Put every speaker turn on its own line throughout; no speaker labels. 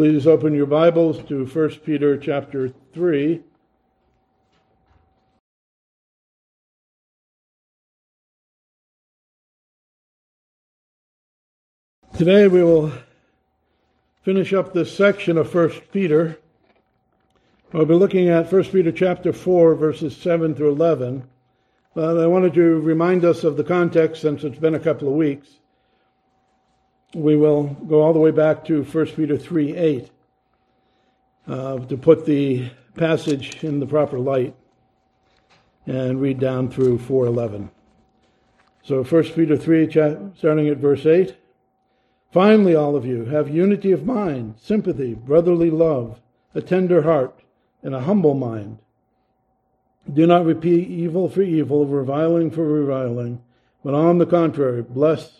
Please open your Bibles to 1 Peter chapter 3. Today we will finish up this section of 1 Peter. We'll be looking at 1 Peter chapter 4, verses 7 through 11. But I wanted to remind us of the context since it's been a couple of weeks. We will go all the way back to 1 Peter 3 8 uh, to put the passage in the proper light and read down through 411. So 1 Peter 3, starting at verse 8. Finally, all of you, have unity of mind, sympathy, brotherly love, a tender heart, and a humble mind. Do not repeat evil for evil, reviling for reviling, but on the contrary, bless,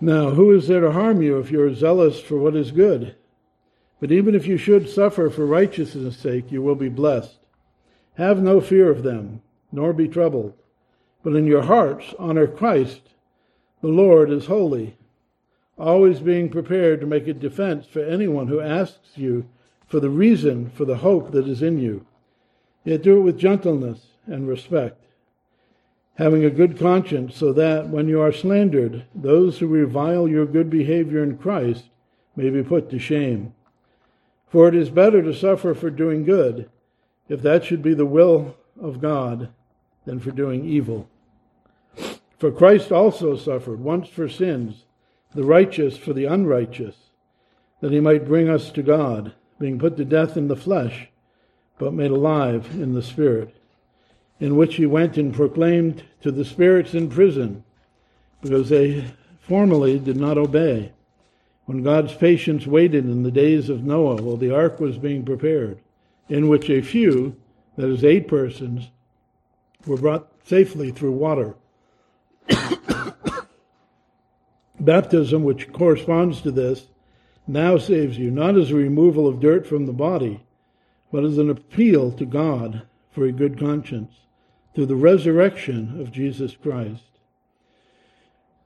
Now, who is there to harm you if you are zealous for what is good? But even if you should suffer for righteousness' sake, you will be blessed. Have no fear of them, nor be troubled. But in your hearts honor Christ. The Lord is holy always being prepared to make a defense for anyone who asks you for the reason for the hope that is in you. Yet do it with gentleness and respect, having a good conscience, so that when you are slandered, those who revile your good behavior in Christ may be put to shame. For it is better to suffer for doing good, if that should be the will of God, than for doing evil. For Christ also suffered once for sins the righteous for the unrighteous, that he might bring us to God, being put to death in the flesh, but made alive in the Spirit, in which he went and proclaimed to the spirits in prison, because they formerly did not obey, when God's patience waited in the days of Noah while the ark was being prepared, in which a few, that is, eight persons, were brought safely through water. Baptism, which corresponds to this, now saves you, not as a removal of dirt from the body, but as an appeal to God for a good conscience through the resurrection of Jesus Christ.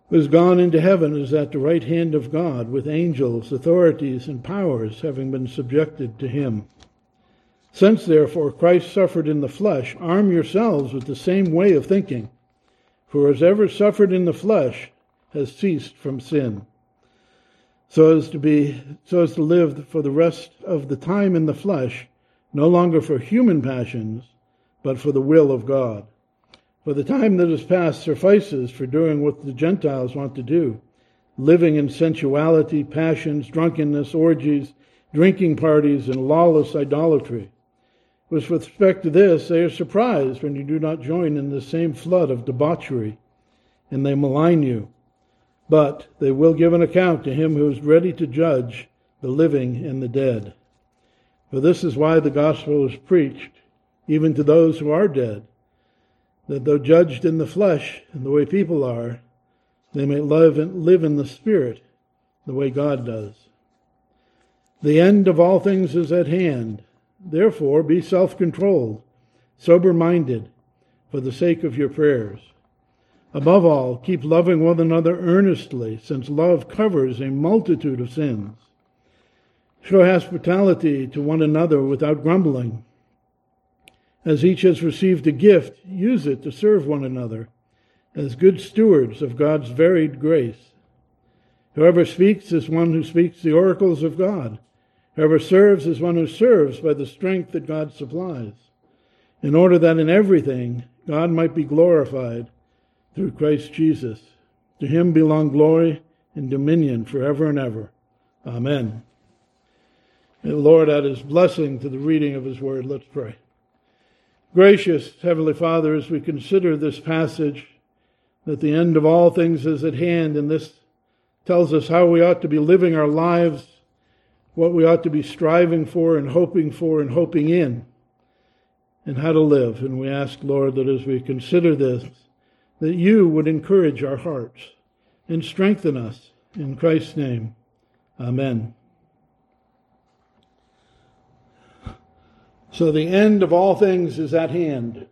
Who has gone into heaven is at the right hand of God, with angels, authorities, and powers having been subjected to him. Since, therefore, Christ suffered in the flesh, arm yourselves with the same way of thinking. For as ever suffered in the flesh, has ceased from sin, so as to be so as to live for the rest of the time in the flesh, no longer for human passions, but for the will of God. For the time that is past suffices for doing what the Gentiles want to do, living in sensuality, passions, drunkenness, orgies, drinking parties, and lawless idolatry. With respect to this, they are surprised when you do not join in the same flood of debauchery, and they malign you but they will give an account to him who is ready to judge the living and the dead. For this is why the gospel is preached, even to those who are dead, that though judged in the flesh and the way people are, they may live in, live in the spirit the way God does. The end of all things is at hand. Therefore, be self controlled, sober minded, for the sake of your prayers. Above all, keep loving one another earnestly, since love covers a multitude of sins. Show hospitality to one another without grumbling. As each has received a gift, use it to serve one another as good stewards of God's varied grace. Whoever speaks is one who speaks the oracles of God. Whoever serves is one who serves by the strength that God supplies, in order that in everything God might be glorified through Christ Jesus. To him belong glory and dominion forever and ever. Amen. May the Lord add his blessing to the reading of his word. Let's pray. Gracious Heavenly Father, as we consider this passage, that the end of all things is at hand, and this tells us how we ought to be living our lives what we ought to be striving for and hoping for and hoping in, and how to live. And we ask, Lord, that as we consider this, that you would encourage our hearts and strengthen us. In Christ's name, amen. So the end of all things is at hand.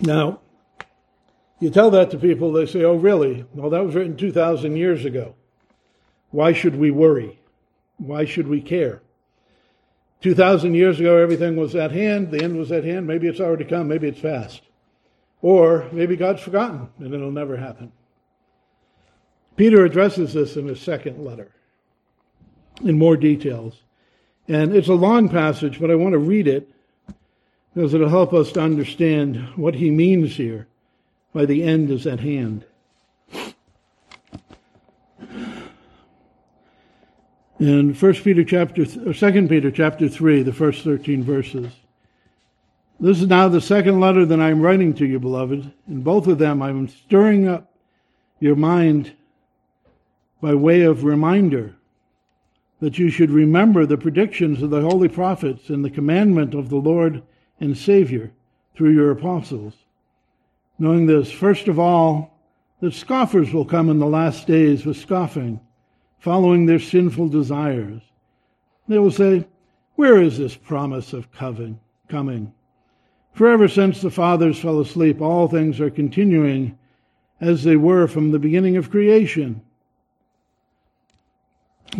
Now, you tell that to people, they say, oh, really? Well, that was written 2,000 years ago. Why should we worry? Why should we care? 2,000 years ago, everything was at hand, the end was at hand. Maybe it's already come, maybe it's fast. Or maybe God's forgotten and it'll never happen. Peter addresses this in his second letter in more details. And it's a long passage, but I want to read it because it'll help us to understand what he means here by the end is at hand. In First Peter chapter, or Second Peter chapter three, the first thirteen verses. This is now the second letter that I am writing to you, beloved. In both of them, I am stirring up your mind by way of reminder that you should remember the predictions of the holy prophets and the commandment of the Lord and Savior through your apostles. Knowing this, first of all, that scoffers will come in the last days with scoffing, following their sinful desires. They will say, Where is this promise of coming? For ever since the fathers fell asleep, all things are continuing as they were from the beginning of creation.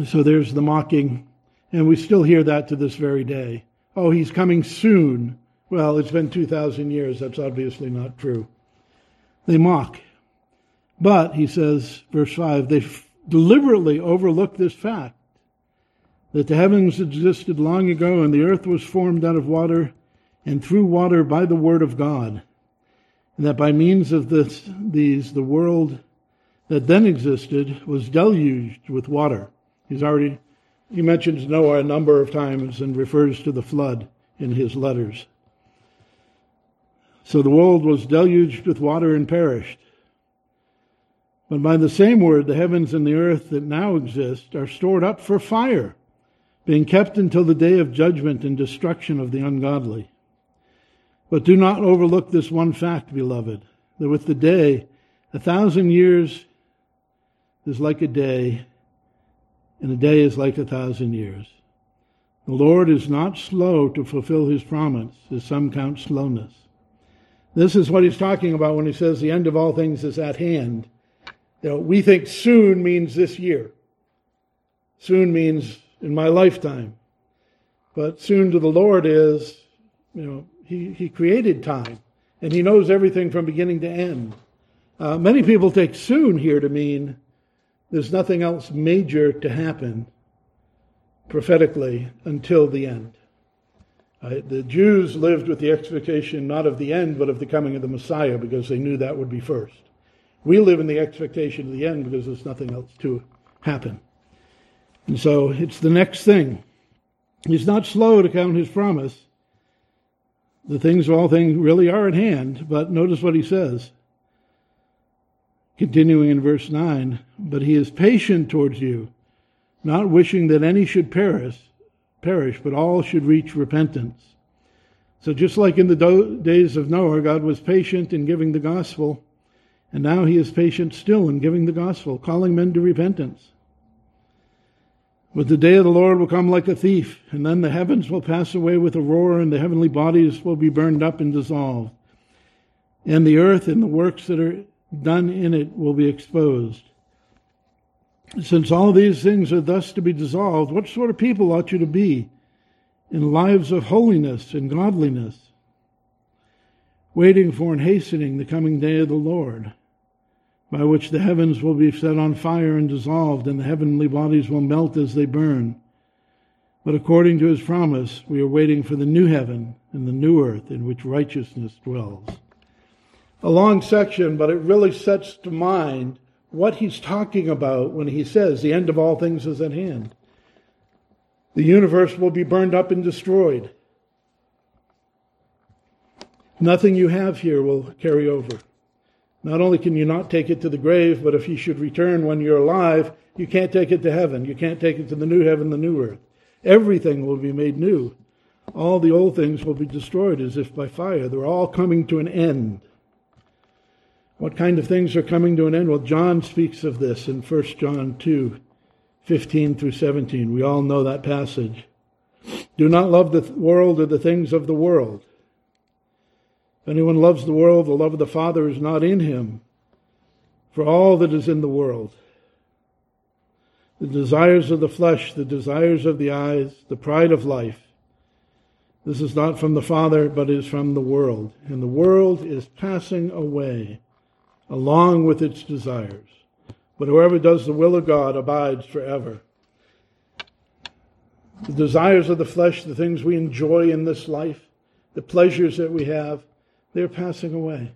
So there's the mocking, and we still hear that to this very day. Oh, he's coming soon. Well, it's been 2,000 years. That's obviously not true. They mock. But, he says, verse 5, they f- deliberately overlook this fact that the heavens existed long ago and the earth was formed out of water and through water by the word of God. And that by means of this, these, the world that then existed was deluged with water. He's already, he mentions Noah a number of times and refers to the flood in his letters. So the world was deluged with water and perished. But by the same word, the heavens and the earth that now exist are stored up for fire, being kept until the day of judgment and destruction of the ungodly. But do not overlook this one fact, beloved, that with the day, a thousand years is like a day, and a day is like a thousand years. The Lord is not slow to fulfill his promise, as some count slowness. This is what he's talking about when he says the end of all things is at hand. You know, we think soon means this year. Soon means in my lifetime. But soon to the Lord is, you know, he, he created time and he knows everything from beginning to end. Uh, many people take soon here to mean there's nothing else major to happen prophetically until the end. Uh, the Jews lived with the expectation not of the end, but of the coming of the Messiah because they knew that would be first. We live in the expectation of the end because there's nothing else to happen. And so it's the next thing. He's not slow to count his promise. The things, of all things really are at hand, but notice what he says. Continuing in verse 9, but he is patient towards you, not wishing that any should perish, perish, but all should reach repentance. So just like in the do- days of Noah, God was patient in giving the gospel, and now he is patient still in giving the gospel, calling men to repentance. But the day of the Lord will come like a thief, and then the heavens will pass away with a roar, and the heavenly bodies will be burned up and dissolved. And the earth and the works that are done in it will be exposed. Since all these things are thus to be dissolved, what sort of people ought you to be in lives of holiness and godliness, waiting for and hastening the coming day of the Lord, by which the heavens will be set on fire and dissolved, and the heavenly bodies will melt as they burn? But according to his promise, we are waiting for the new heaven and the new earth in which righteousness dwells a long section, but it really sets to mind what he's talking about when he says the end of all things is at hand. The universe will be burned up and destroyed. Nothing you have here will carry over. Not only can you not take it to the grave, but if you should return when you're alive, you can't take it to heaven. You can't take it to the new heaven, the new earth. Everything will be made new. All the old things will be destroyed as if by fire. They're all coming to an end. What kind of things are coming to an end? Well, John speaks of this in 1 John 2 15 through 17. We all know that passage. Do not love the world or the things of the world. If anyone loves the world, the love of the Father is not in him. For all that is in the world, the desires of the flesh, the desires of the eyes, the pride of life, this is not from the Father, but is from the world. And the world is passing away along with its desires. But whoever does the will of God abides forever. The desires of the flesh, the things we enjoy in this life, the pleasures that we have, they're passing away.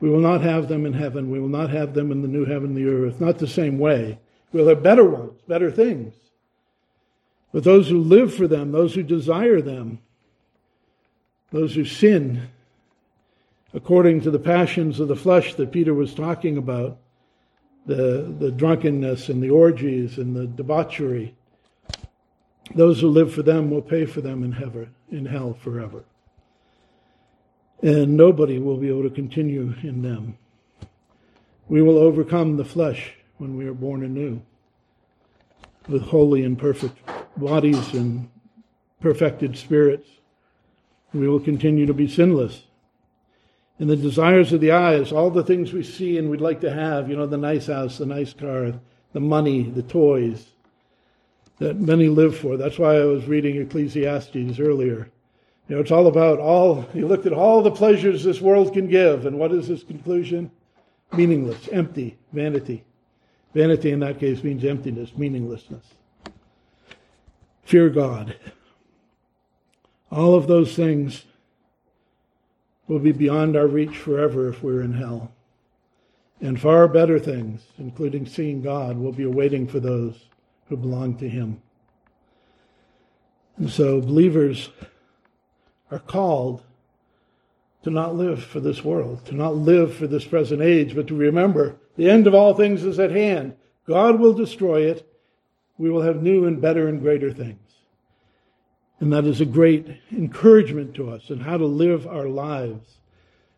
We will not have them in heaven. We will not have them in the new heaven and the earth. Not the same way. We'll have better ones, better things. But those who live for them, those who desire them, those who sin according to the passions of the flesh that Peter was talking about, the, the drunkenness and the orgies and the debauchery. Those who live for them will pay for them in, heaven, in hell forever. And nobody will be able to continue in them. We will overcome the flesh when we are born anew with holy and perfect bodies and perfected spirits. We will continue to be sinless and the desires of the eyes, all the things we see and we'd like to have, you know, the nice house, the nice car, the money, the toys that many live for. That's why I was reading Ecclesiastes earlier. You know, it's all about all, you looked at all the pleasures this world can give, and what is his conclusion? Meaningless, empty, vanity. Vanity in that case means emptiness, meaninglessness. Fear God. All of those things will be beyond our reach forever if we're in hell. And far better things, including seeing God, will be awaiting for those who belong to Him. And so believers are called to not live for this world, to not live for this present age, but to remember the end of all things is at hand. God will destroy it. We will have new and better and greater things. And that is a great encouragement to us in how to live our lives.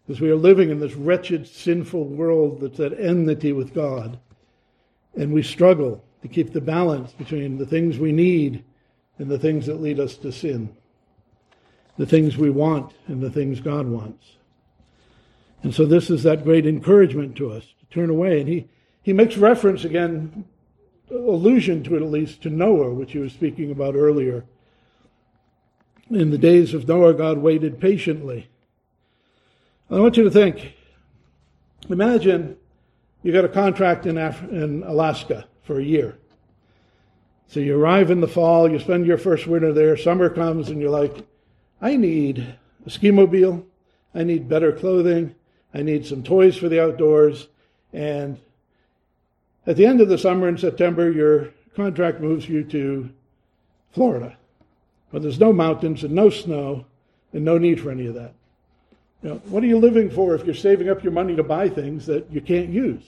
Because we are living in this wretched, sinful world that's at enmity with God. And we struggle to keep the balance between the things we need and the things that lead us to sin. The things we want and the things God wants. And so this is that great encouragement to us to turn away. And he, he makes reference again, allusion to it at least, to Noah, which he was speaking about earlier in the days of Noah, God waited patiently. I want you to think imagine you got a contract in, Af- in Alaska for a year. So you arrive in the fall, you spend your first winter there, summer comes, and you're like, I need a ski mobile, I need better clothing, I need some toys for the outdoors. And at the end of the summer in September, your contract moves you to Florida. But there's no mountains and no snow and no need for any of that. You know, what are you living for if you're saving up your money to buy things that you can't use?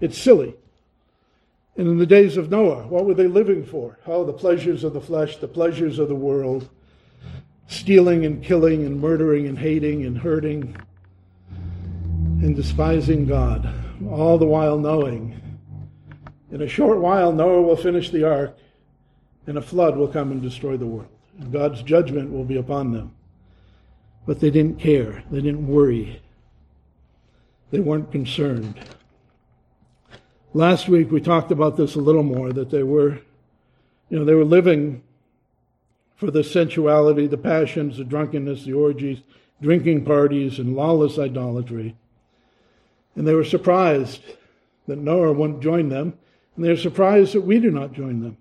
It's silly. And in the days of Noah, what were they living for? Oh, the pleasures of the flesh, the pleasures of the world, stealing and killing and murdering and hating and hurting and despising God, all the while knowing in a short while Noah will finish the ark and a flood will come and destroy the world. God's judgment will be upon them. But they didn't care. They didn't worry. They weren't concerned. Last week we talked about this a little more that they were, you know, they were living for the sensuality, the passions, the drunkenness, the orgies, drinking parties, and lawless idolatry. And they were surprised that Noah wouldn't join them, and they are surprised that we do not join them.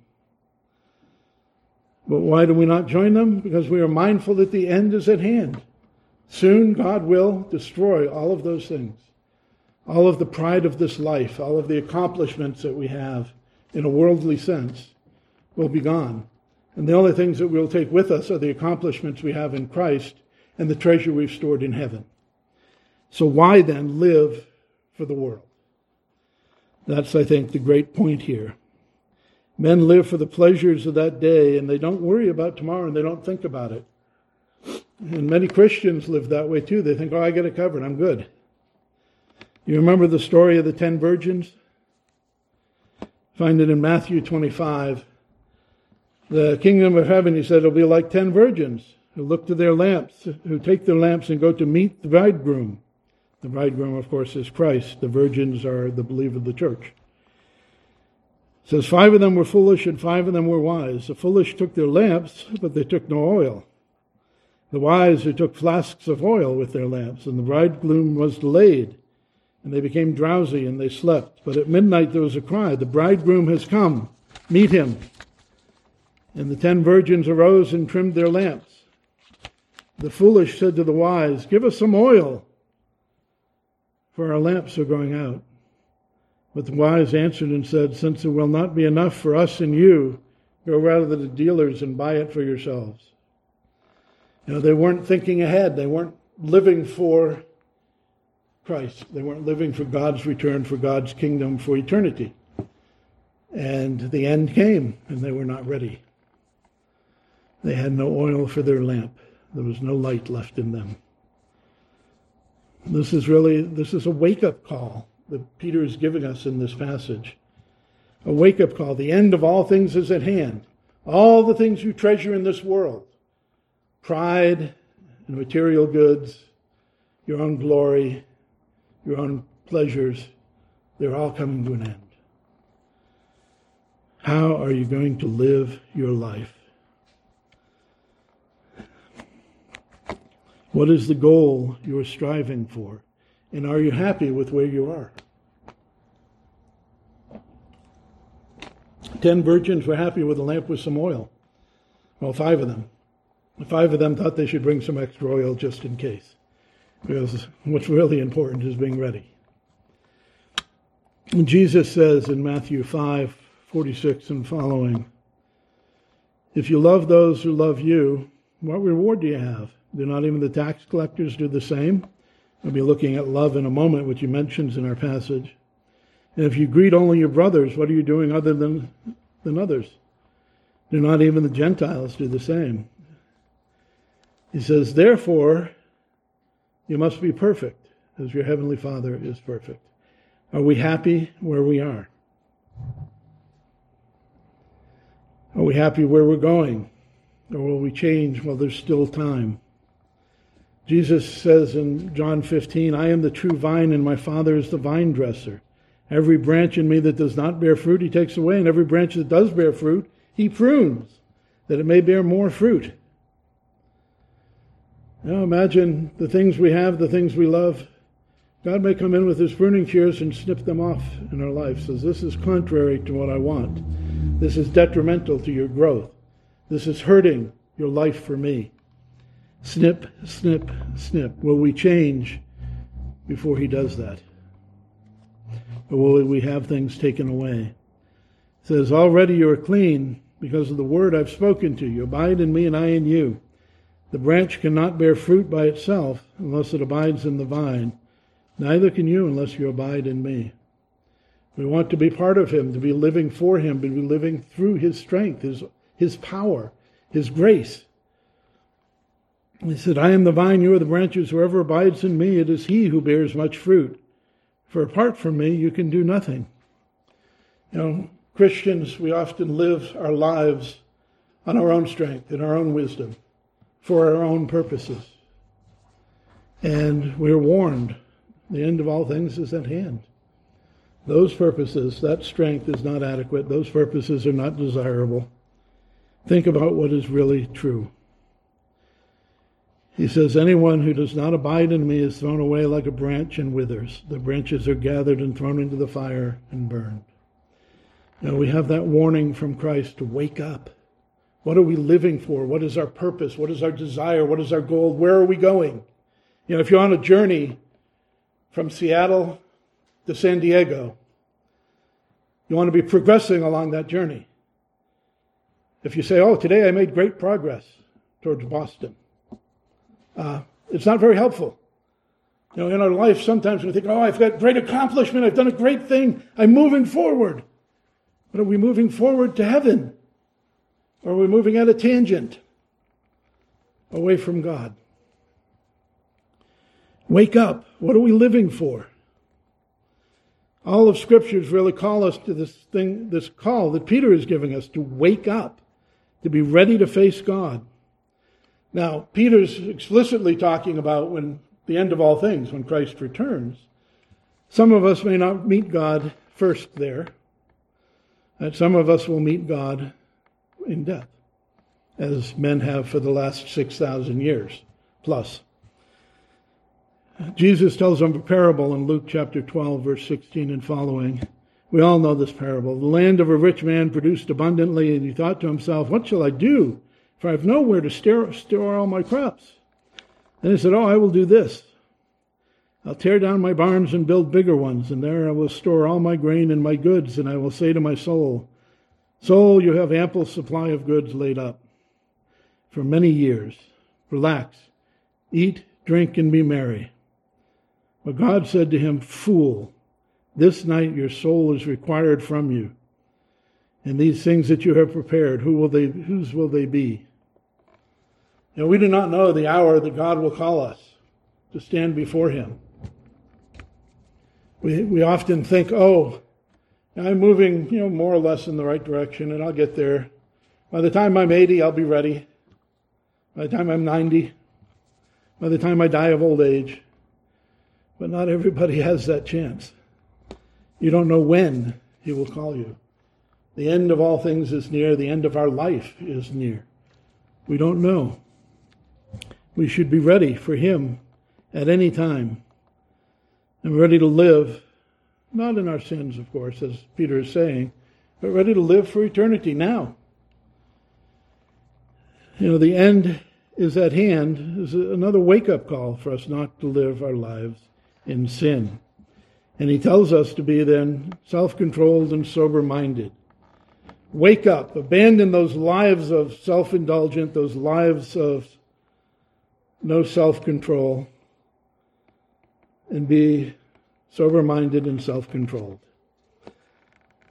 But why do we not join them? Because we are mindful that the end is at hand. Soon God will destroy all of those things. All of the pride of this life, all of the accomplishments that we have in a worldly sense will be gone. And the only things that we'll take with us are the accomplishments we have in Christ and the treasure we've stored in heaven. So why then live for the world. That's, I think, the great point here. Men live for the pleasures of that day and they don't worry about tomorrow and they don't think about it. And many Christians live that way too. They think, oh, I get it covered. I'm good. You remember the story of the ten virgins? Find it in Matthew 25. The kingdom of heaven, he said, will be like ten virgins who look to their lamps, who take their lamps and go to meet the bridegroom. The bridegroom, of course, is Christ. The virgins are the believer of the church. It says five of them were foolish and five of them were wise. The foolish took their lamps, but they took no oil. The wise who took flasks of oil with their lamps, and the bridegroom was delayed, and they became drowsy and they slept. But at midnight there was a cry, The bridegroom has come, meet him. And the ten virgins arose and trimmed their lamps. The foolish said to the wise, Give us some oil, for our lamps are going out. But the wise answered and said, Since it will not be enough for us and you, go rather to the dealers and buy it for yourselves. You know, they weren't thinking ahead. They weren't living for Christ. They weren't living for God's return, for God's kingdom, for eternity. And the end came, and they were not ready. They had no oil for their lamp. There was no light left in them. This is really this is a wake-up call that Peter is giving us in this passage. A wake up call. The end of all things is at hand. All the things you treasure in this world pride and material goods, your own glory, your own pleasures they're all coming to an end. How are you going to live your life? What is the goal you're striving for? And are you happy with where you are? Ten virgins were happy with a lamp with some oil. Well, five of them. Five of them thought they should bring some extra oil just in case. Because what's really important is being ready. And Jesus says in Matthew 5 46 and following, If you love those who love you, what reward do you have? Do not even the tax collectors do the same? We'll be looking at love in a moment, which he mentions in our passage. And if you greet only your brothers, what are you doing other than, than others? Do not even the Gentiles do the same? He says, Therefore, you must be perfect, as your heavenly Father is perfect. Are we happy where we are? Are we happy where we're going? Or will we change while there's still time? Jesus says in John 15, I am the true vine, and my Father is the vine dresser. Every branch in me that does not bear fruit, he takes away, and every branch that does bear fruit, he prunes, that it may bear more fruit. Now imagine the things we have, the things we love. God may come in with his pruning shears and snip them off in our life. Says, This is contrary to what I want. This is detrimental to your growth. This is hurting your life for me. Snip, snip, snip. Will we change before he does that? Or will we have things taken away? It says, Already you are clean because of the word I've spoken to you. Abide in me and I in you. The branch cannot bear fruit by itself unless it abides in the vine. Neither can you unless you abide in me. We want to be part of him, to be living for him, to be living through his strength, his, his power, his grace. He said, I am the vine, you are the branches. Whoever abides in me, it is he who bears much fruit. For apart from me, you can do nothing. You know, Christians, we often live our lives on our own strength and our own wisdom for our own purposes. And we're warned the end of all things is at hand. Those purposes, that strength is not adequate. Those purposes are not desirable. Think about what is really true. He says, Anyone who does not abide in me is thrown away like a branch and withers. The branches are gathered and thrown into the fire and burned. Now we have that warning from Christ to wake up. What are we living for? What is our purpose? What is our desire? What is our goal? Where are we going? You know, if you're on a journey from Seattle to San Diego, you want to be progressing along that journey. If you say, Oh, today I made great progress towards Boston, uh, it's not very helpful. You know, in our life, sometimes we think, oh, I've got great accomplishment, I've done a great thing, I'm moving forward. But are we moving forward to heaven? Or are we moving at a tangent away from God? Wake up. What are we living for? All of scriptures really call us to this thing, this call that Peter is giving us to wake up, to be ready to face God. Now, Peter's explicitly talking about when the end of all things, when Christ returns. Some of us may not meet God first there, and some of us will meet God in death, as men have for the last 6,000 years plus. Jesus tells them a parable in Luke chapter 12, verse 16 and following. We all know this parable. The land of a rich man produced abundantly, and he thought to himself, What shall I do? For I have nowhere to store, store all my crops. Then he said, Oh, I will do this. I'll tear down my barns and build bigger ones, and there I will store all my grain and my goods, and I will say to my soul, Soul, you have ample supply of goods laid up for many years. Relax, eat, drink, and be merry. But God said to him, Fool, this night your soul is required from you. And these things that you have prepared, who will they, whose will they be? Know, we do not know the hour that God will call us to stand before Him. We, we often think, oh, I'm moving, you know, more or less in the right direction, and I'll get there. By the time I'm 80, I'll be ready. By the time I'm 90, by the time I die of old age, but not everybody has that chance. You don't know when He will call you. The end of all things is near, the end of our life is near. We don't know. We should be ready for Him at any time and ready to live, not in our sins, of course, as Peter is saying, but ready to live for eternity now. You know, the end is at hand is another wake up call for us not to live our lives in sin. And he tells us to be then self controlled and sober minded. Wake up, abandon those lives of self indulgent, those lives of no self control, and be sober minded and self controlled.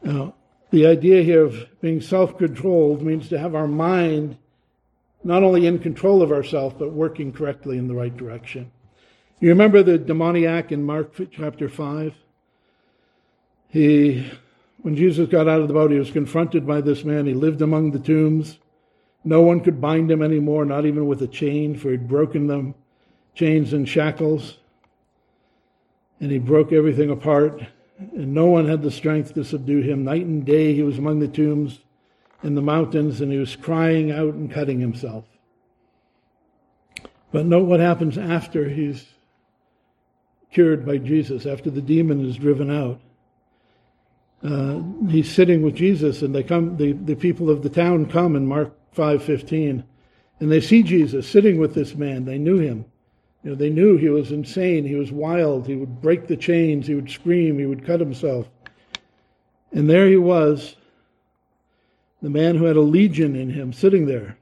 Now, the idea here of being self controlled means to have our mind not only in control of ourselves, but working correctly in the right direction. You remember the demoniac in Mark chapter 5? He, when Jesus got out of the boat, he was confronted by this man. He lived among the tombs. No one could bind him anymore, not even with a chain, for he'd broken them, chains and shackles. And he broke everything apart, and no one had the strength to subdue him. Night and day he was among the tombs in the mountains, and he was crying out and cutting himself. But note what happens after he's cured by Jesus, after the demon is driven out. Uh, he's sitting with Jesus, and they come. The, the people of the town come in Mark five fifteen, and they see Jesus sitting with this man. They knew him. You know, they knew he was insane. He was wild. He would break the chains. He would scream. He would cut himself. And there he was, the man who had a legion in him, sitting there,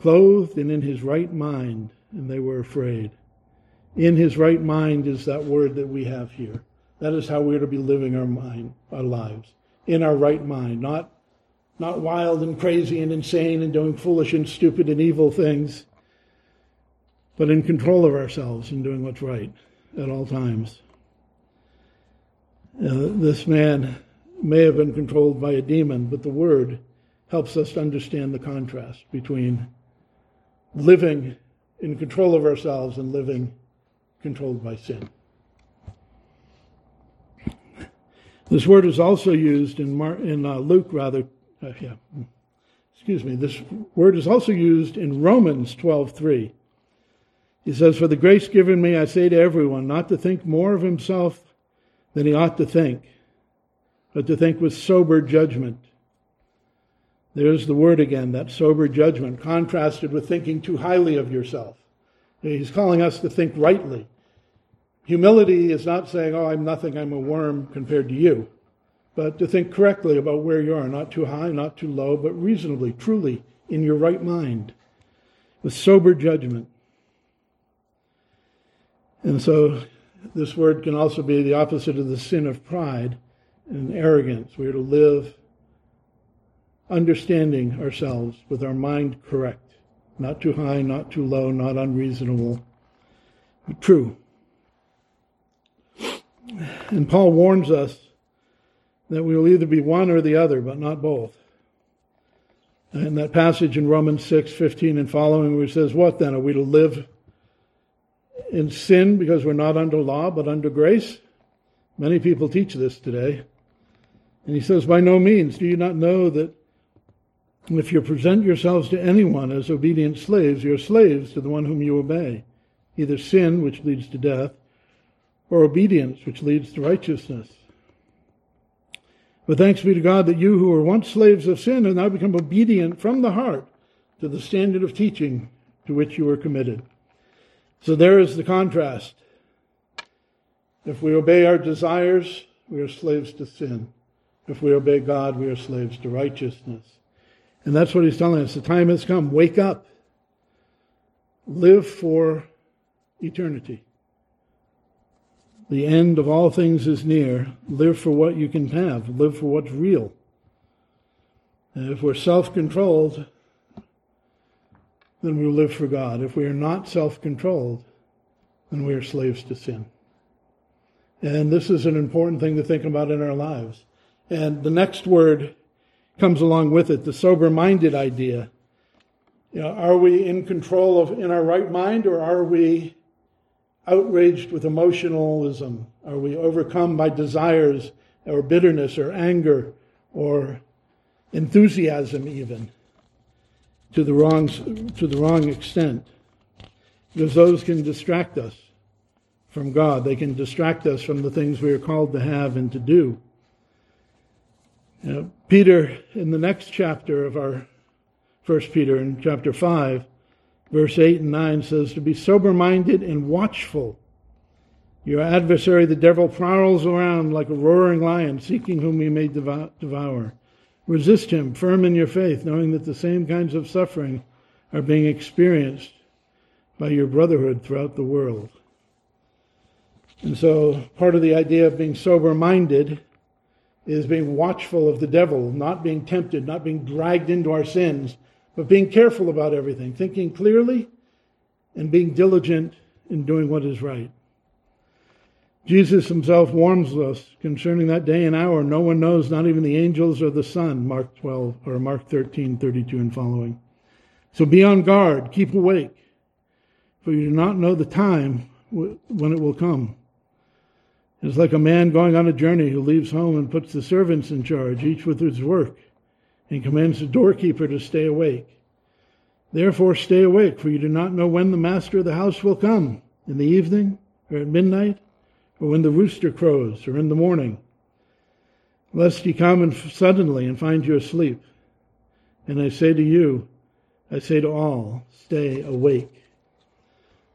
clothed and in his right mind, and they were afraid in his right mind is that word that we have here. That is how we're to be living our mind, our lives, in our right mind, not not wild and crazy and insane and doing foolish and stupid and evil things, but in control of ourselves and doing what's right at all times. Uh, this man may have been controlled by a demon, but the word helps us to understand the contrast between living in control of ourselves and living controlled by sin. This word is also used in, Mar- in uh, Luke, rather, uh, yeah, excuse me, this word is also used in Romans 12.3. He says, For the grace given me, I say to everyone, not to think more of himself than he ought to think, but to think with sober judgment. There's the word again, that sober judgment, contrasted with thinking too highly of yourself. He's calling us to think rightly. Humility is not saying, oh, I'm nothing, I'm a worm compared to you, but to think correctly about where you are, not too high, not too low, but reasonably, truly, in your right mind, with sober judgment. And so this word can also be the opposite of the sin of pride and arrogance. We are to live understanding ourselves with our mind correct, not too high, not too low, not unreasonable, but true. And Paul warns us that we will either be one or the other, but not both. And that passage in Romans 6, 15 and following, where it says, What then? Are we to live in sin because we're not under law, but under grace? Many people teach this today. And he says, By no means. Do you not know that if you present yourselves to anyone as obedient slaves, you're slaves to the one whom you obey? Either sin, which leads to death, or obedience, which leads to righteousness. But thanks be to God that you who were once slaves of sin have now become obedient from the heart to the standard of teaching to which you were committed. So there is the contrast. If we obey our desires, we are slaves to sin. If we obey God, we are slaves to righteousness. And that's what he's telling us. The time has come. Wake up. Live for eternity. The end of all things is near. Live for what you can have. Live for what's real. And if we're self controlled, then we'll live for God. If we are not self controlled, then we are slaves to sin. And this is an important thing to think about in our lives. And the next word comes along with it the sober minded idea. You know, are we in control of in our right mind or are we outraged with emotionalism? Are we overcome by desires or bitterness or anger or enthusiasm even to the wrong, to the wrong extent? Because those can distract us from God. They can distract us from the things we are called to have and to do. You know, Peter, in the next chapter of our First Peter, in chapter 5, Verse 8 and 9 says, To be sober minded and watchful. Your adversary, the devil, prowls around like a roaring lion, seeking whom he may devour. Resist him, firm in your faith, knowing that the same kinds of suffering are being experienced by your brotherhood throughout the world. And so, part of the idea of being sober minded is being watchful of the devil, not being tempted, not being dragged into our sins, but being careful about everything, thinking clearly, and being diligent in doing what is right. Jesus himself warns us concerning that day and hour. No one knows, not even the angels or the Son, Mark 12 or Mark 13, 32 and following. So be on guard, keep awake, for you do not know the time when it will come. It's like a man going on a journey who leaves home and puts the servants in charge, each with his work and commands the doorkeeper to stay awake. Therefore, stay awake, for you do not know when the master of the house will come in the evening, or at midnight, or when the rooster crows, or in the morning, lest he come and suddenly and find you asleep. And I say to you, I say to all, stay awake.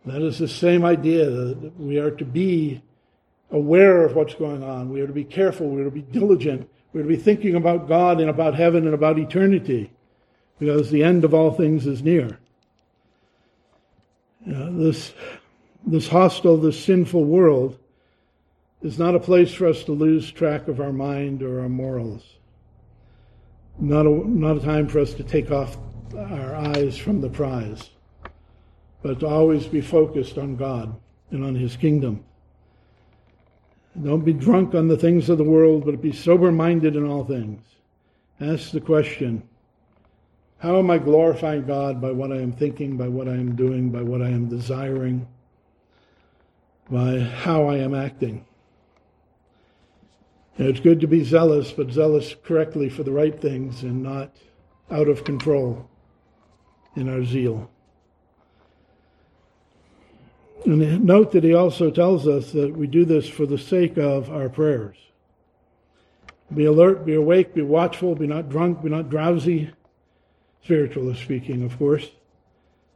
That is the same idea that we are to be aware of what's going on. We are to be careful. We are to be diligent. We're to be thinking about God and about heaven and about eternity because the end of all things is near. Uh, this, this hostile, this sinful world is not a place for us to lose track of our mind or our morals. Not a, not a time for us to take off our eyes from the prize, but to always be focused on God and on His kingdom. Don't be drunk on the things of the world, but be sober minded in all things. Ask the question How am I glorifying God by what I am thinking, by what I am doing, by what I am desiring, by how I am acting? And it's good to be zealous, but zealous correctly for the right things and not out of control in our zeal. And note that he also tells us that we do this for the sake of our prayers. Be alert, be awake, be watchful, be not drunk, be not drowsy, spiritually speaking, of course,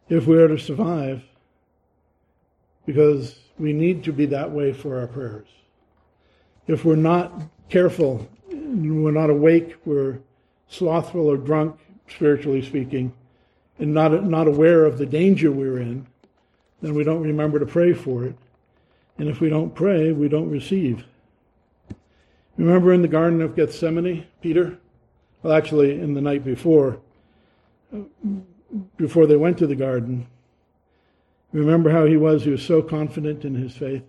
if we are to survive, because we need to be that way for our prayers. If we're not careful, we're not awake, we're slothful or drunk, spiritually speaking, and not, not aware of the danger we're in, then we don't remember to pray for it. And if we don't pray, we don't receive. Remember in the Garden of Gethsemane, Peter? Well, actually, in the night before, before they went to the garden, remember how he was? He was so confident in his faith.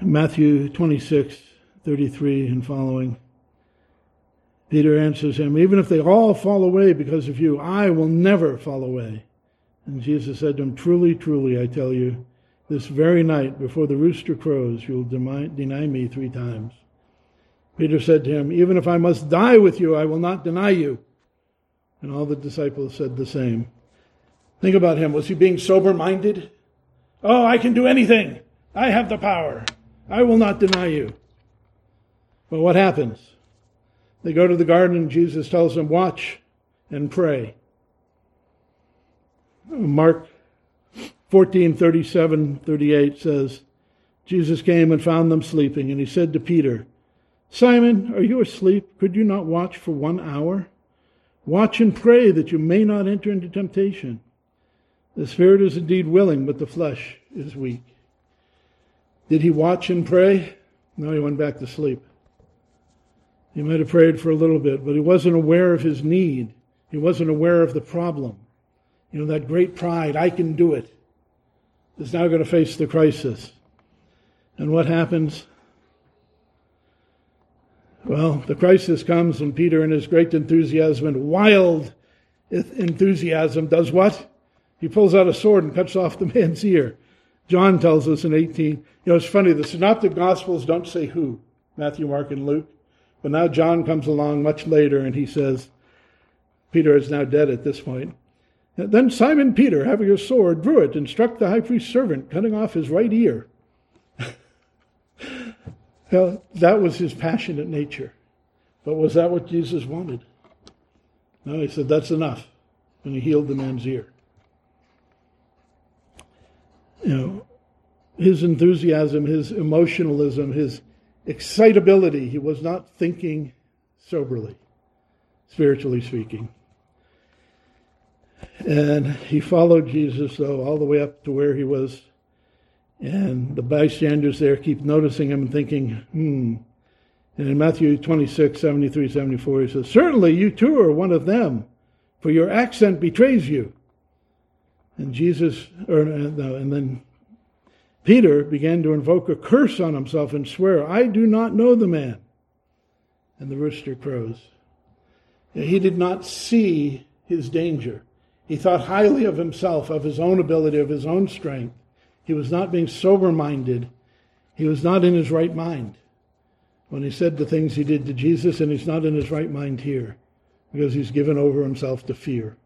Matthew 26, 33 and following. Peter answers him, Even if they all fall away because of you, I will never fall away. And Jesus said to him, Truly, truly, I tell you, this very night before the rooster crows, you'll deny me three times. Peter said to him, Even if I must die with you, I will not deny you. And all the disciples said the same. Think about him. Was he being sober minded? Oh, I can do anything. I have the power. I will not deny you. But what happens? They go to the garden and Jesus tells them, Watch and pray. Mark 14 37 38 says, Jesus came and found them sleeping, and he said to Peter, Simon, are you asleep? Could you not watch for one hour? Watch and pray that you may not enter into temptation. The spirit is indeed willing, but the flesh is weak. Did he watch and pray? No, he went back to sleep. He might have prayed for a little bit, but he wasn't aware of his need. He wasn't aware of the problem. You know, that great pride, I can do it, is now going to face the crisis. And what happens? Well, the crisis comes, and Peter, in his great enthusiasm and wild enthusiasm, does what? He pulls out a sword and cuts off the man's ear. John tells us in 18. You know, it's funny, the Synoptic Gospels don't say who Matthew, Mark, and Luke. But now John comes along much later and he says, Peter is now dead at this point. Then Simon Peter, having a sword, drew it and struck the high priest's servant, cutting off his right ear. well, that was his passionate nature. But was that what Jesus wanted? No, he said, that's enough. And he healed the man's ear. You know, his enthusiasm, his emotionalism, his excitability. He was not thinking soberly, spiritually speaking. And he followed Jesus, though, all the way up to where he was. And the bystanders there keep noticing him and thinking, hmm. And in Matthew 26, 73, 74, he says, Certainly you too are one of them, for your accent betrays you. And Jesus, or, and then Peter began to invoke a curse on himself and swear, I do not know the man. And the rooster crows. He did not see his danger. He thought highly of himself, of his own ability, of his own strength. He was not being sober minded. He was not in his right mind when he said the things he did to Jesus, and he's not in his right mind here because he's given over himself to fear.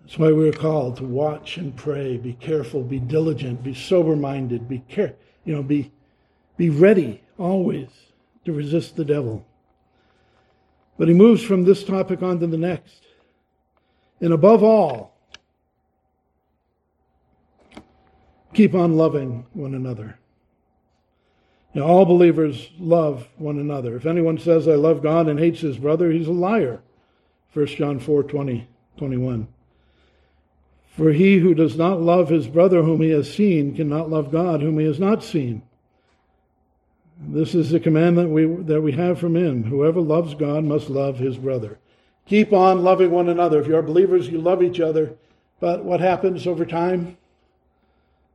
That's why we're called to watch and pray, be careful, be diligent, be sober minded, be care, you know, be be ready always to resist the devil. But he moves from this topic on to the next. And above all, keep on loving one another. Now, all believers love one another. If anyone says, I love God and hates his brother, he's a liar. 1 John 4 20, 21. For he who does not love his brother whom he has seen cannot love God whom he has not seen. This is the commandment we, that we have from him. Whoever loves God must love his brother. Keep on loving one another. If you're believers, you love each other. But what happens over time?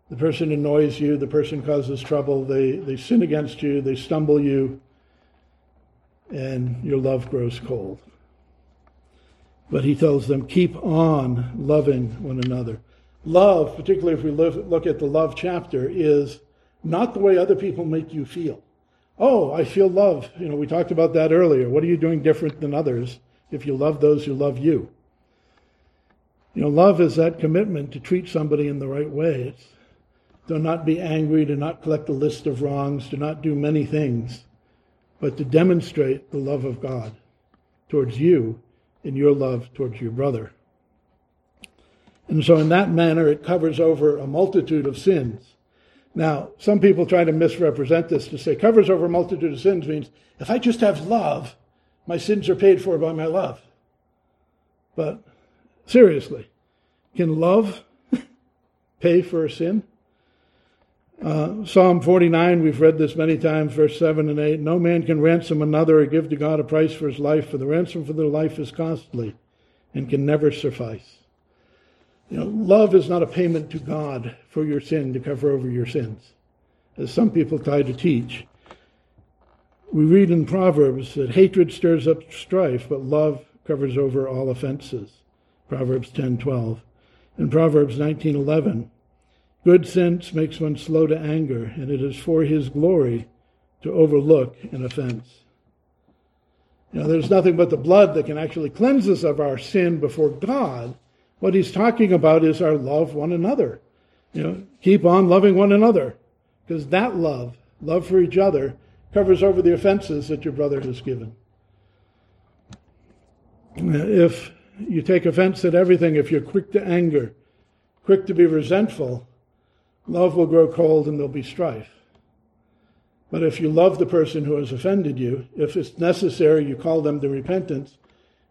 The person annoys you, the person causes trouble, they, they sin against you, they stumble you, and your love grows cold. But he tells them, keep on loving one another. Love, particularly if we look at the love chapter, is not the way other people make you feel. Oh, I feel love. You know, we talked about that earlier. What are you doing different than others if you love those who love you? You know, love is that commitment to treat somebody in the right way. It's to not be angry, to not collect a list of wrongs, to not do many things, but to demonstrate the love of God towards you in your love towards your brother. And so, in that manner, it covers over a multitude of sins. Now, some people try to misrepresent this to say covers over a multitude of sins means if I just have love, my sins are paid for by my love. But seriously, can love pay for a sin? Uh, Psalm 49, we've read this many times, verse 7 and 8. No man can ransom another or give to God a price for his life, for the ransom for their life is costly and can never suffice. You know, love is not a payment to God for your sin to cover over your sins, as some people try to teach. We read in Proverbs that hatred stirs up strife, but love covers over all offenses. Proverbs 10:12. And Proverbs 19:11, good sense makes one slow to anger, and it is for his glory to overlook an offense. You know, there's nothing but the blood that can actually cleanse us of our sin before God. What he's talking about is our love one another. You know, keep on loving one another, because that love, love for each other, covers over the offenses that your brother has given. If you take offense at everything, if you're quick to anger, quick to be resentful, love will grow cold and there'll be strife. But if you love the person who has offended you, if it's necessary, you call them to repentance.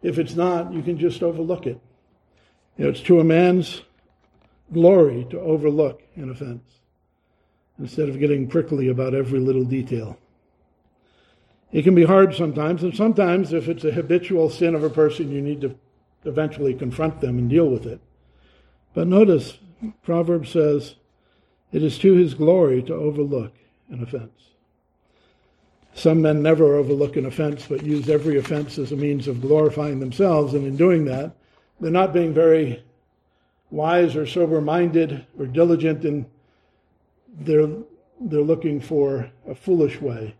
If it's not, you can just overlook it. You know, it's to a man's glory to overlook an offense instead of getting prickly about every little detail. It can be hard sometimes, and sometimes if it's a habitual sin of a person, you need to eventually confront them and deal with it. But notice, Proverbs says, it is to his glory to overlook an offense. Some men never overlook an offense, but use every offense as a means of glorifying themselves, and in doing that, they're not being very wise or sober minded or diligent in they're, they're looking for a foolish way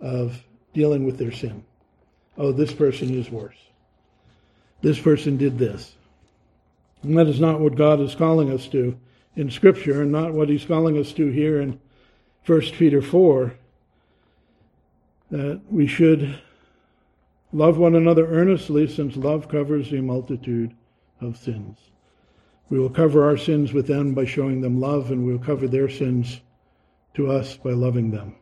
of dealing with their sin. Oh, this person is worse. This person did this. And that is not what God is calling us to in Scripture, and not what He's calling us to here in 1 Peter 4. That we should love one another earnestly, since love covers a multitude of sins. We will cover our sins with them by showing them love, and we will cover their sins to us by loving them.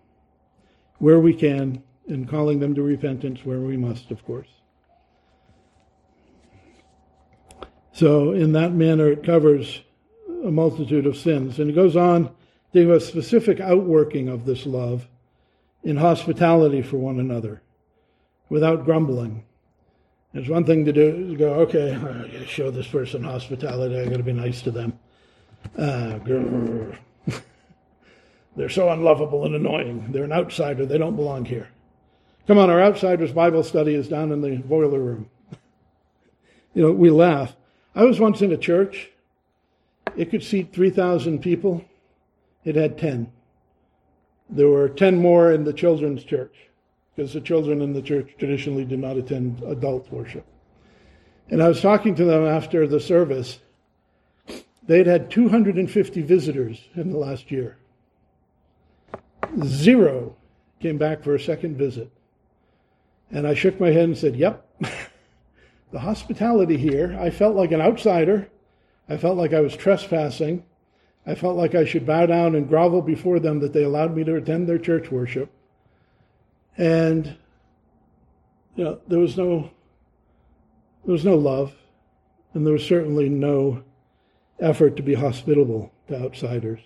Where we can, and calling them to repentance where we must, of course. So, in that manner, it covers a multitude of sins. And it goes on to give a specific outworking of this love in hospitality for one another without grumbling. It's one thing to do go, okay, I gotta show this person hospitality, I gotta be nice to them. Uh, they're so unlovable and annoying. They're an outsider, they don't belong here. Come on, our outsiders Bible study is down in the boiler room. you know, we laugh. I was once in a church. It could seat 3,000 people. It had 10. There were 10 more in the children's church because the children in the church traditionally did not attend adult worship. And I was talking to them after the service. They'd had 250 visitors in the last year. Zero came back for a second visit. And I shook my head and said, Yep, the hospitality here, I felt like an outsider. I felt like I was trespassing. I felt like I should bow down and grovel before them that they allowed me to attend their church worship. And you know, there was no there was no love, and there was certainly no effort to be hospitable to outsiders.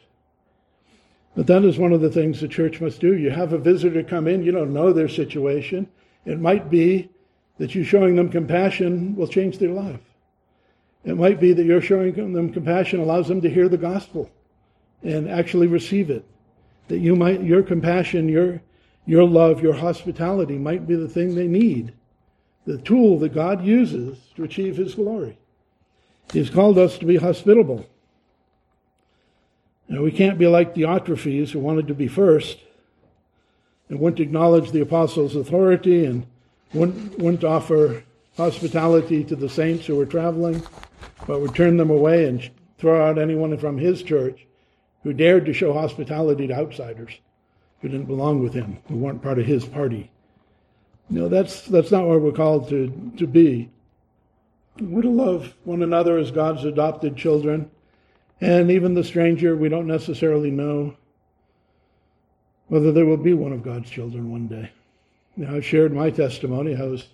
But that is one of the things the church must do. You have a visitor come in, you don't know their situation. It might be that you showing them compassion will change their life. It might be that you're showing them compassion allows them to hear the gospel and actually receive it. That you might, your compassion, your, your love, your hospitality might be the thing they need, the tool that God uses to achieve His glory. He's called us to be hospitable. Now, we can't be like Diotrephes who wanted to be first and wouldn't acknowledge the apostles' authority and wouldn't, wouldn't offer hospitality to the saints who were traveling, but would turn them away and throw out anyone from his church who dared to show hospitality to outsiders who didn't belong with him, who weren't part of his party. No, that's that's not what we're called to, to be. We're to love one another as God's adopted children, and even the stranger we don't necessarily know whether there will be one of God's children one day. Now, I've shared my testimony. I was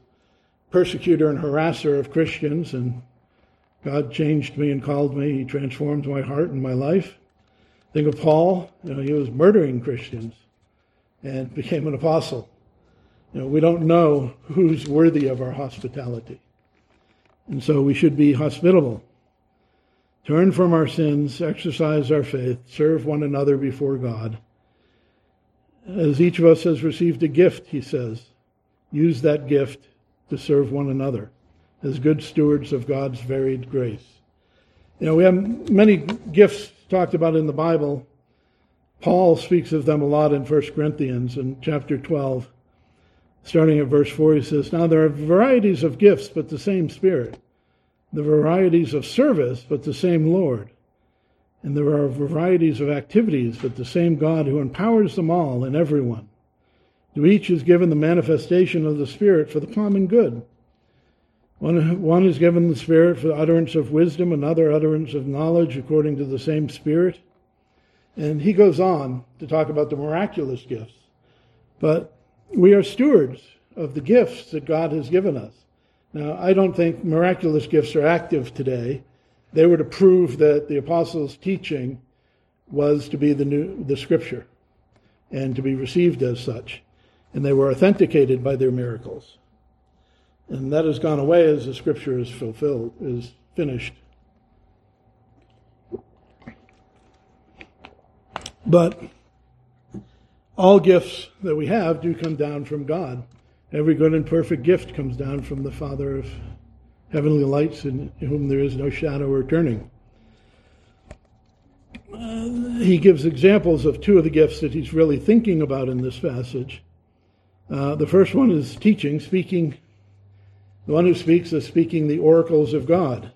persecutor and harasser of Christians, and God changed me and called me. He transformed my heart and my life. Think of Paul. You know, he was murdering Christians and became an apostle. You know, we don't know who's worthy of our hospitality. And so we should be hospitable. Turn from our sins, exercise our faith, serve one another before God. As each of us has received a gift, he says, use that gift to serve one another as good stewards of God's varied grace. You know, we have many gifts talked about in the Bible. Paul speaks of them a lot in 1 Corinthians in chapter 12. Starting at verse 4, he says, Now there are varieties of gifts, but the same Spirit. The varieties of service, but the same Lord. And there are varieties of activities, but the same God who empowers them all and everyone. To each is given the manifestation of the Spirit for the common good. One, one is given the Spirit for utterance of wisdom, another utterance of knowledge according to the same Spirit. And he goes on to talk about the miraculous gifts. But we are stewards of the gifts that God has given us. Now, I don't think miraculous gifts are active today. They were to prove that the apostles' teaching was to be the new the scripture and to be received as such. And they were authenticated by their miracles. And that has gone away as the scripture is fulfilled, is finished. But all gifts that we have do come down from God. Every good and perfect gift comes down from the Father of heavenly lights, in whom there is no shadow or turning. Uh, he gives examples of two of the gifts that he's really thinking about in this passage. Uh, the first one is teaching, speaking the one who speaks is speaking the oracles of God.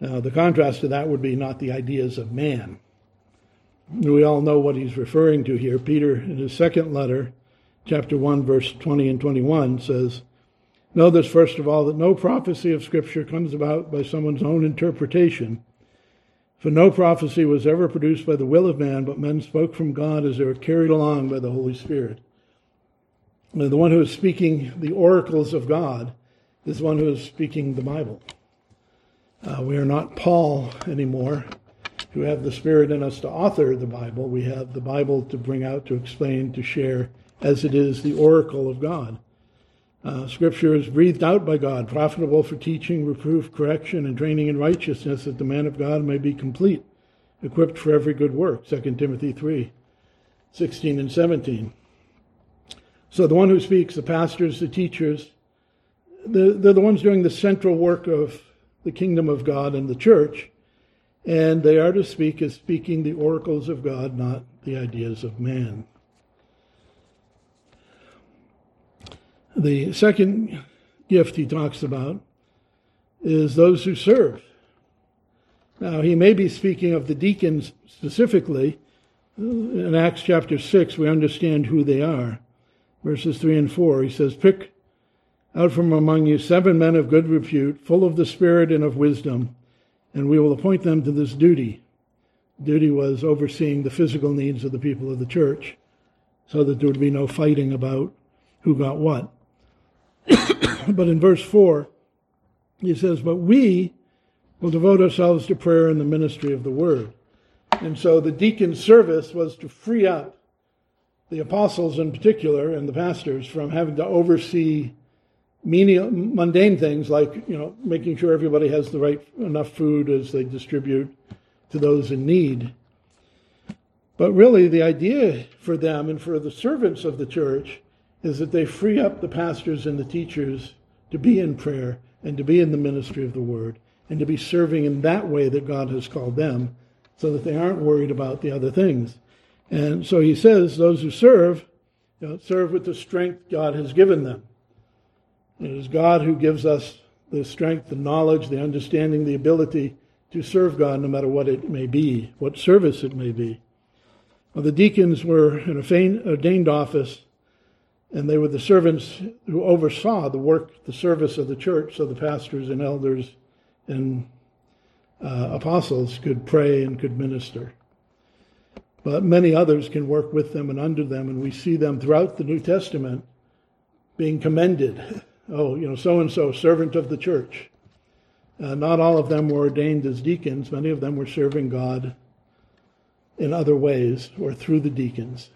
Now, the contrast to that would be not the ideas of man. We all know what he's referring to here. Peter, in his second letter, chapter 1, verse 20 and 21, says, Know this, first of all, that no prophecy of Scripture comes about by someone's own interpretation. For no prophecy was ever produced by the will of man, but men spoke from God as they were carried along by the Holy Spirit. And the one who is speaking the oracles of God is one who is speaking the Bible. Uh, we are not Paul anymore, who have the Spirit in us to author the Bible. We have the Bible to bring out, to explain, to share, as it is the oracle of God. Uh, scripture is breathed out by God, profitable for teaching, reproof, correction, and training in righteousness, that the man of God may be complete, equipped for every good work. 2 Timothy 3, 16 and 17. So the one who speaks, the pastors, the teachers, they're, they're the ones doing the central work of the kingdom of God and the church, and they are to speak as speaking the oracles of God, not the ideas of man. The second gift he talks about is those who serve. Now, he may be speaking of the deacons specifically. In Acts chapter 6, we understand who they are. Verses 3 and 4, he says, Pick out from among you seven men of good repute, full of the Spirit and of wisdom, and we will appoint them to this duty. Duty was overseeing the physical needs of the people of the church, so that there would be no fighting about who got what. but in verse 4, he says, But we will devote ourselves to prayer and the ministry of the word. And so the deacon's service was to free up the apostles in particular and the pastors from having to oversee menial, mundane things like you know making sure everybody has the right enough food as they distribute to those in need. But really, the idea for them and for the servants of the church is that they free up the pastors and the teachers to be in prayer and to be in the ministry of the word and to be serving in that way that God has called them so that they aren't worried about the other things. And so he says, those who serve, you know, serve with the strength God has given them. It is God who gives us the strength, the knowledge, the understanding, the ability to serve God no matter what it may be, what service it may be. Well, the deacons were in a ordained office, and they were the servants who oversaw the work, the service of the church, so the pastors and elders and uh, apostles could pray and could minister. But many others can work with them and under them, and we see them throughout the New Testament being commended oh, you know, so and so, servant of the church. Uh, not all of them were ordained as deacons, many of them were serving God in other ways or through the deacons.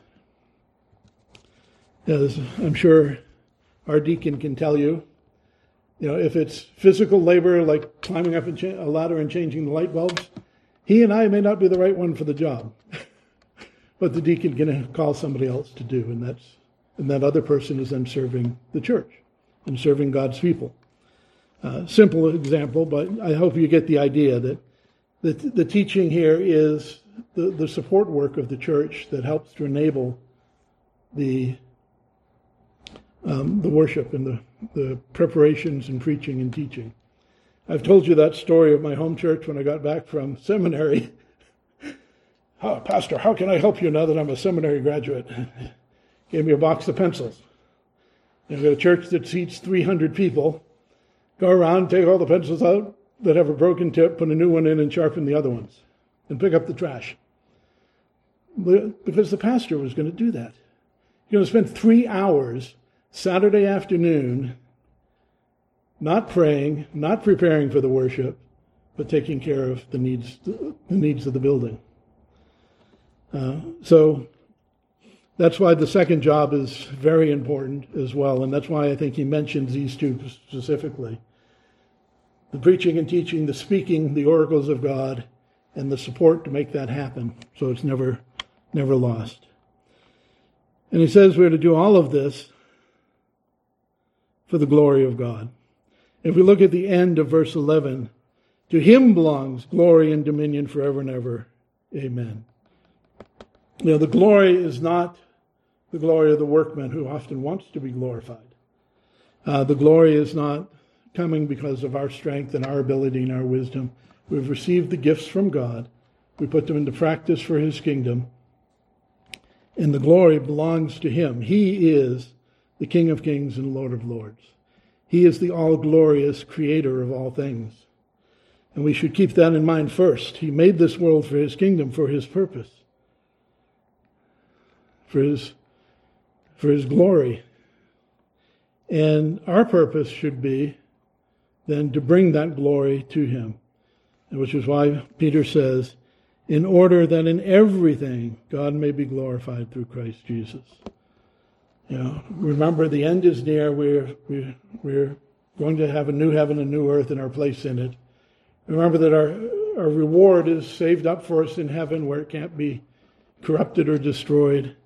As I'm sure our deacon can tell you, you know, if it's physical labor like climbing up a ladder and changing the light bulbs, he and I may not be the right one for the job. but the deacon can call somebody else to do, and that's and that other person is then serving the church and serving God's people. Uh, simple example, but I hope you get the idea that the, the teaching here is the, the support work of the church that helps to enable the um, the worship and the, the preparations and preaching and teaching. I've told you that story of my home church when I got back from seminary. oh, Pastor, how can I help you now that I'm a seminary graduate? Gave me a box of pencils. I've got a church that seats 300 people. Go around, take all the pencils out that have a broken tip, put a new one in, and sharpen the other ones, and pick up the trash. Because the pastor was going to do that. You're going to spend three hours Saturday afternoon, not praying, not preparing for the worship, but taking care of the needs, the needs of the building. Uh, so that's why the second job is very important as well, and that's why I think he mentions these two specifically the preaching and teaching, the speaking, the oracles of God, and the support to make that happen so it's never, never lost. And he says we're to do all of this for the glory of God. If we look at the end of verse 11, to him belongs glory and dominion forever and ever. Amen. You know, the glory is not the glory of the workman who often wants to be glorified. Uh, the glory is not coming because of our strength and our ability and our wisdom. We've received the gifts from God. We put them into practice for his kingdom. And the glory belongs to him. He is the King of kings and Lord of lords. He is the all glorious creator of all things. And we should keep that in mind first. He made this world for his kingdom, for his purpose, for his, for his glory. And our purpose should be then to bring that glory to him. Which is why Peter says, in order that in everything God may be glorified through Christ Jesus. You know, remember the end is near. We're, we're, we're going to have a new heaven and new earth and our place in it. Remember that our, our reward is saved up for us in heaven where it can't be corrupted or destroyed.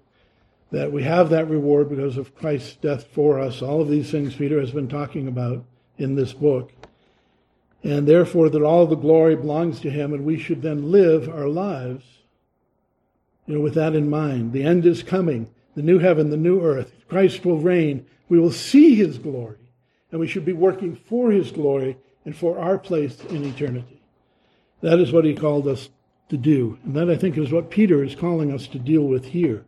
That we have that reward because of Christ's death for us. All of these things Peter has been talking about in this book. And therefore, that all the glory belongs to him, and we should then live our lives, you know, with that in mind. The end is coming the new heaven, the new earth. Christ will reign. We will see his glory. And we should be working for his glory and for our place in eternity. That is what he called us to do. And that, I think, is what Peter is calling us to deal with here.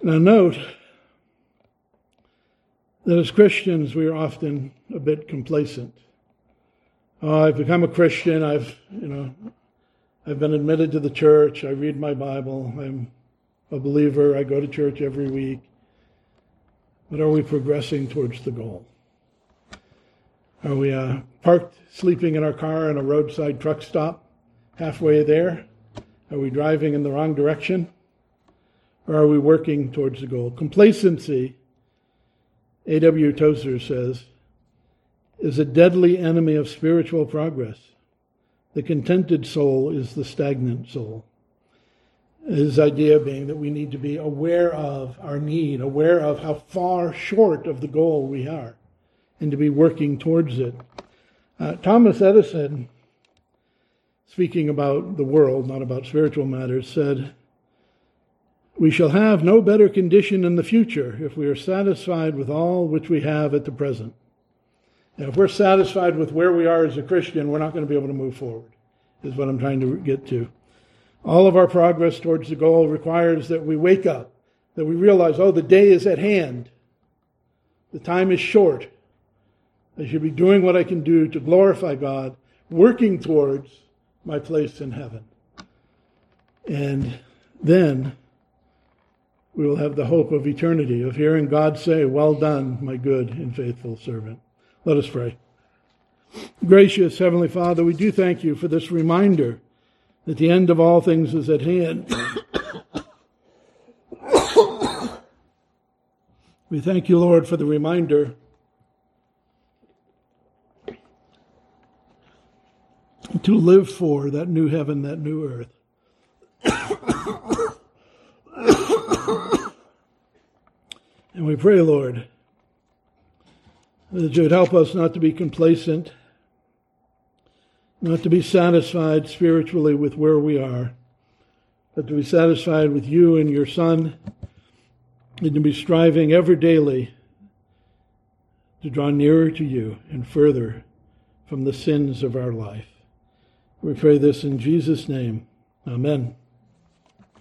Now, note that as Christians, we are often a bit complacent. Oh, I've become a Christian. I've, you know, I've been admitted to the church. I read my Bible. I'm a believer. I go to church every week. But are we progressing towards the goal? Are we uh, parked sleeping in our car in a roadside truck stop halfway there? Are we driving in the wrong direction? Or are we working towards the goal? Complacency, A.W. Tozer says, is a deadly enemy of spiritual progress. The contented soul is the stagnant soul. His idea being that we need to be aware of our need, aware of how far short of the goal we are, and to be working towards it. Uh, Thomas Edison, speaking about the world, not about spiritual matters, said, We shall have no better condition in the future if we are satisfied with all which we have at the present. And if we're satisfied with where we are as a Christian, we're not going to be able to move forward, is what I'm trying to get to. All of our progress towards the goal requires that we wake up, that we realize, oh, the day is at hand. The time is short. I should be doing what I can do to glorify God, working towards my place in heaven. And then we will have the hope of eternity, of hearing God say, Well done, my good and faithful servant. Let us pray. Gracious Heavenly Father, we do thank you for this reminder that the end of all things is at hand. we thank you, Lord, for the reminder to live for that new heaven, that new earth. and we pray, Lord, that you would help us not to be complacent, not to be satisfied spiritually with where we are, but to be satisfied with you and your Son, and to be striving ever daily to draw nearer to you and further from the sins of our life. We pray this in Jesus' name. Amen.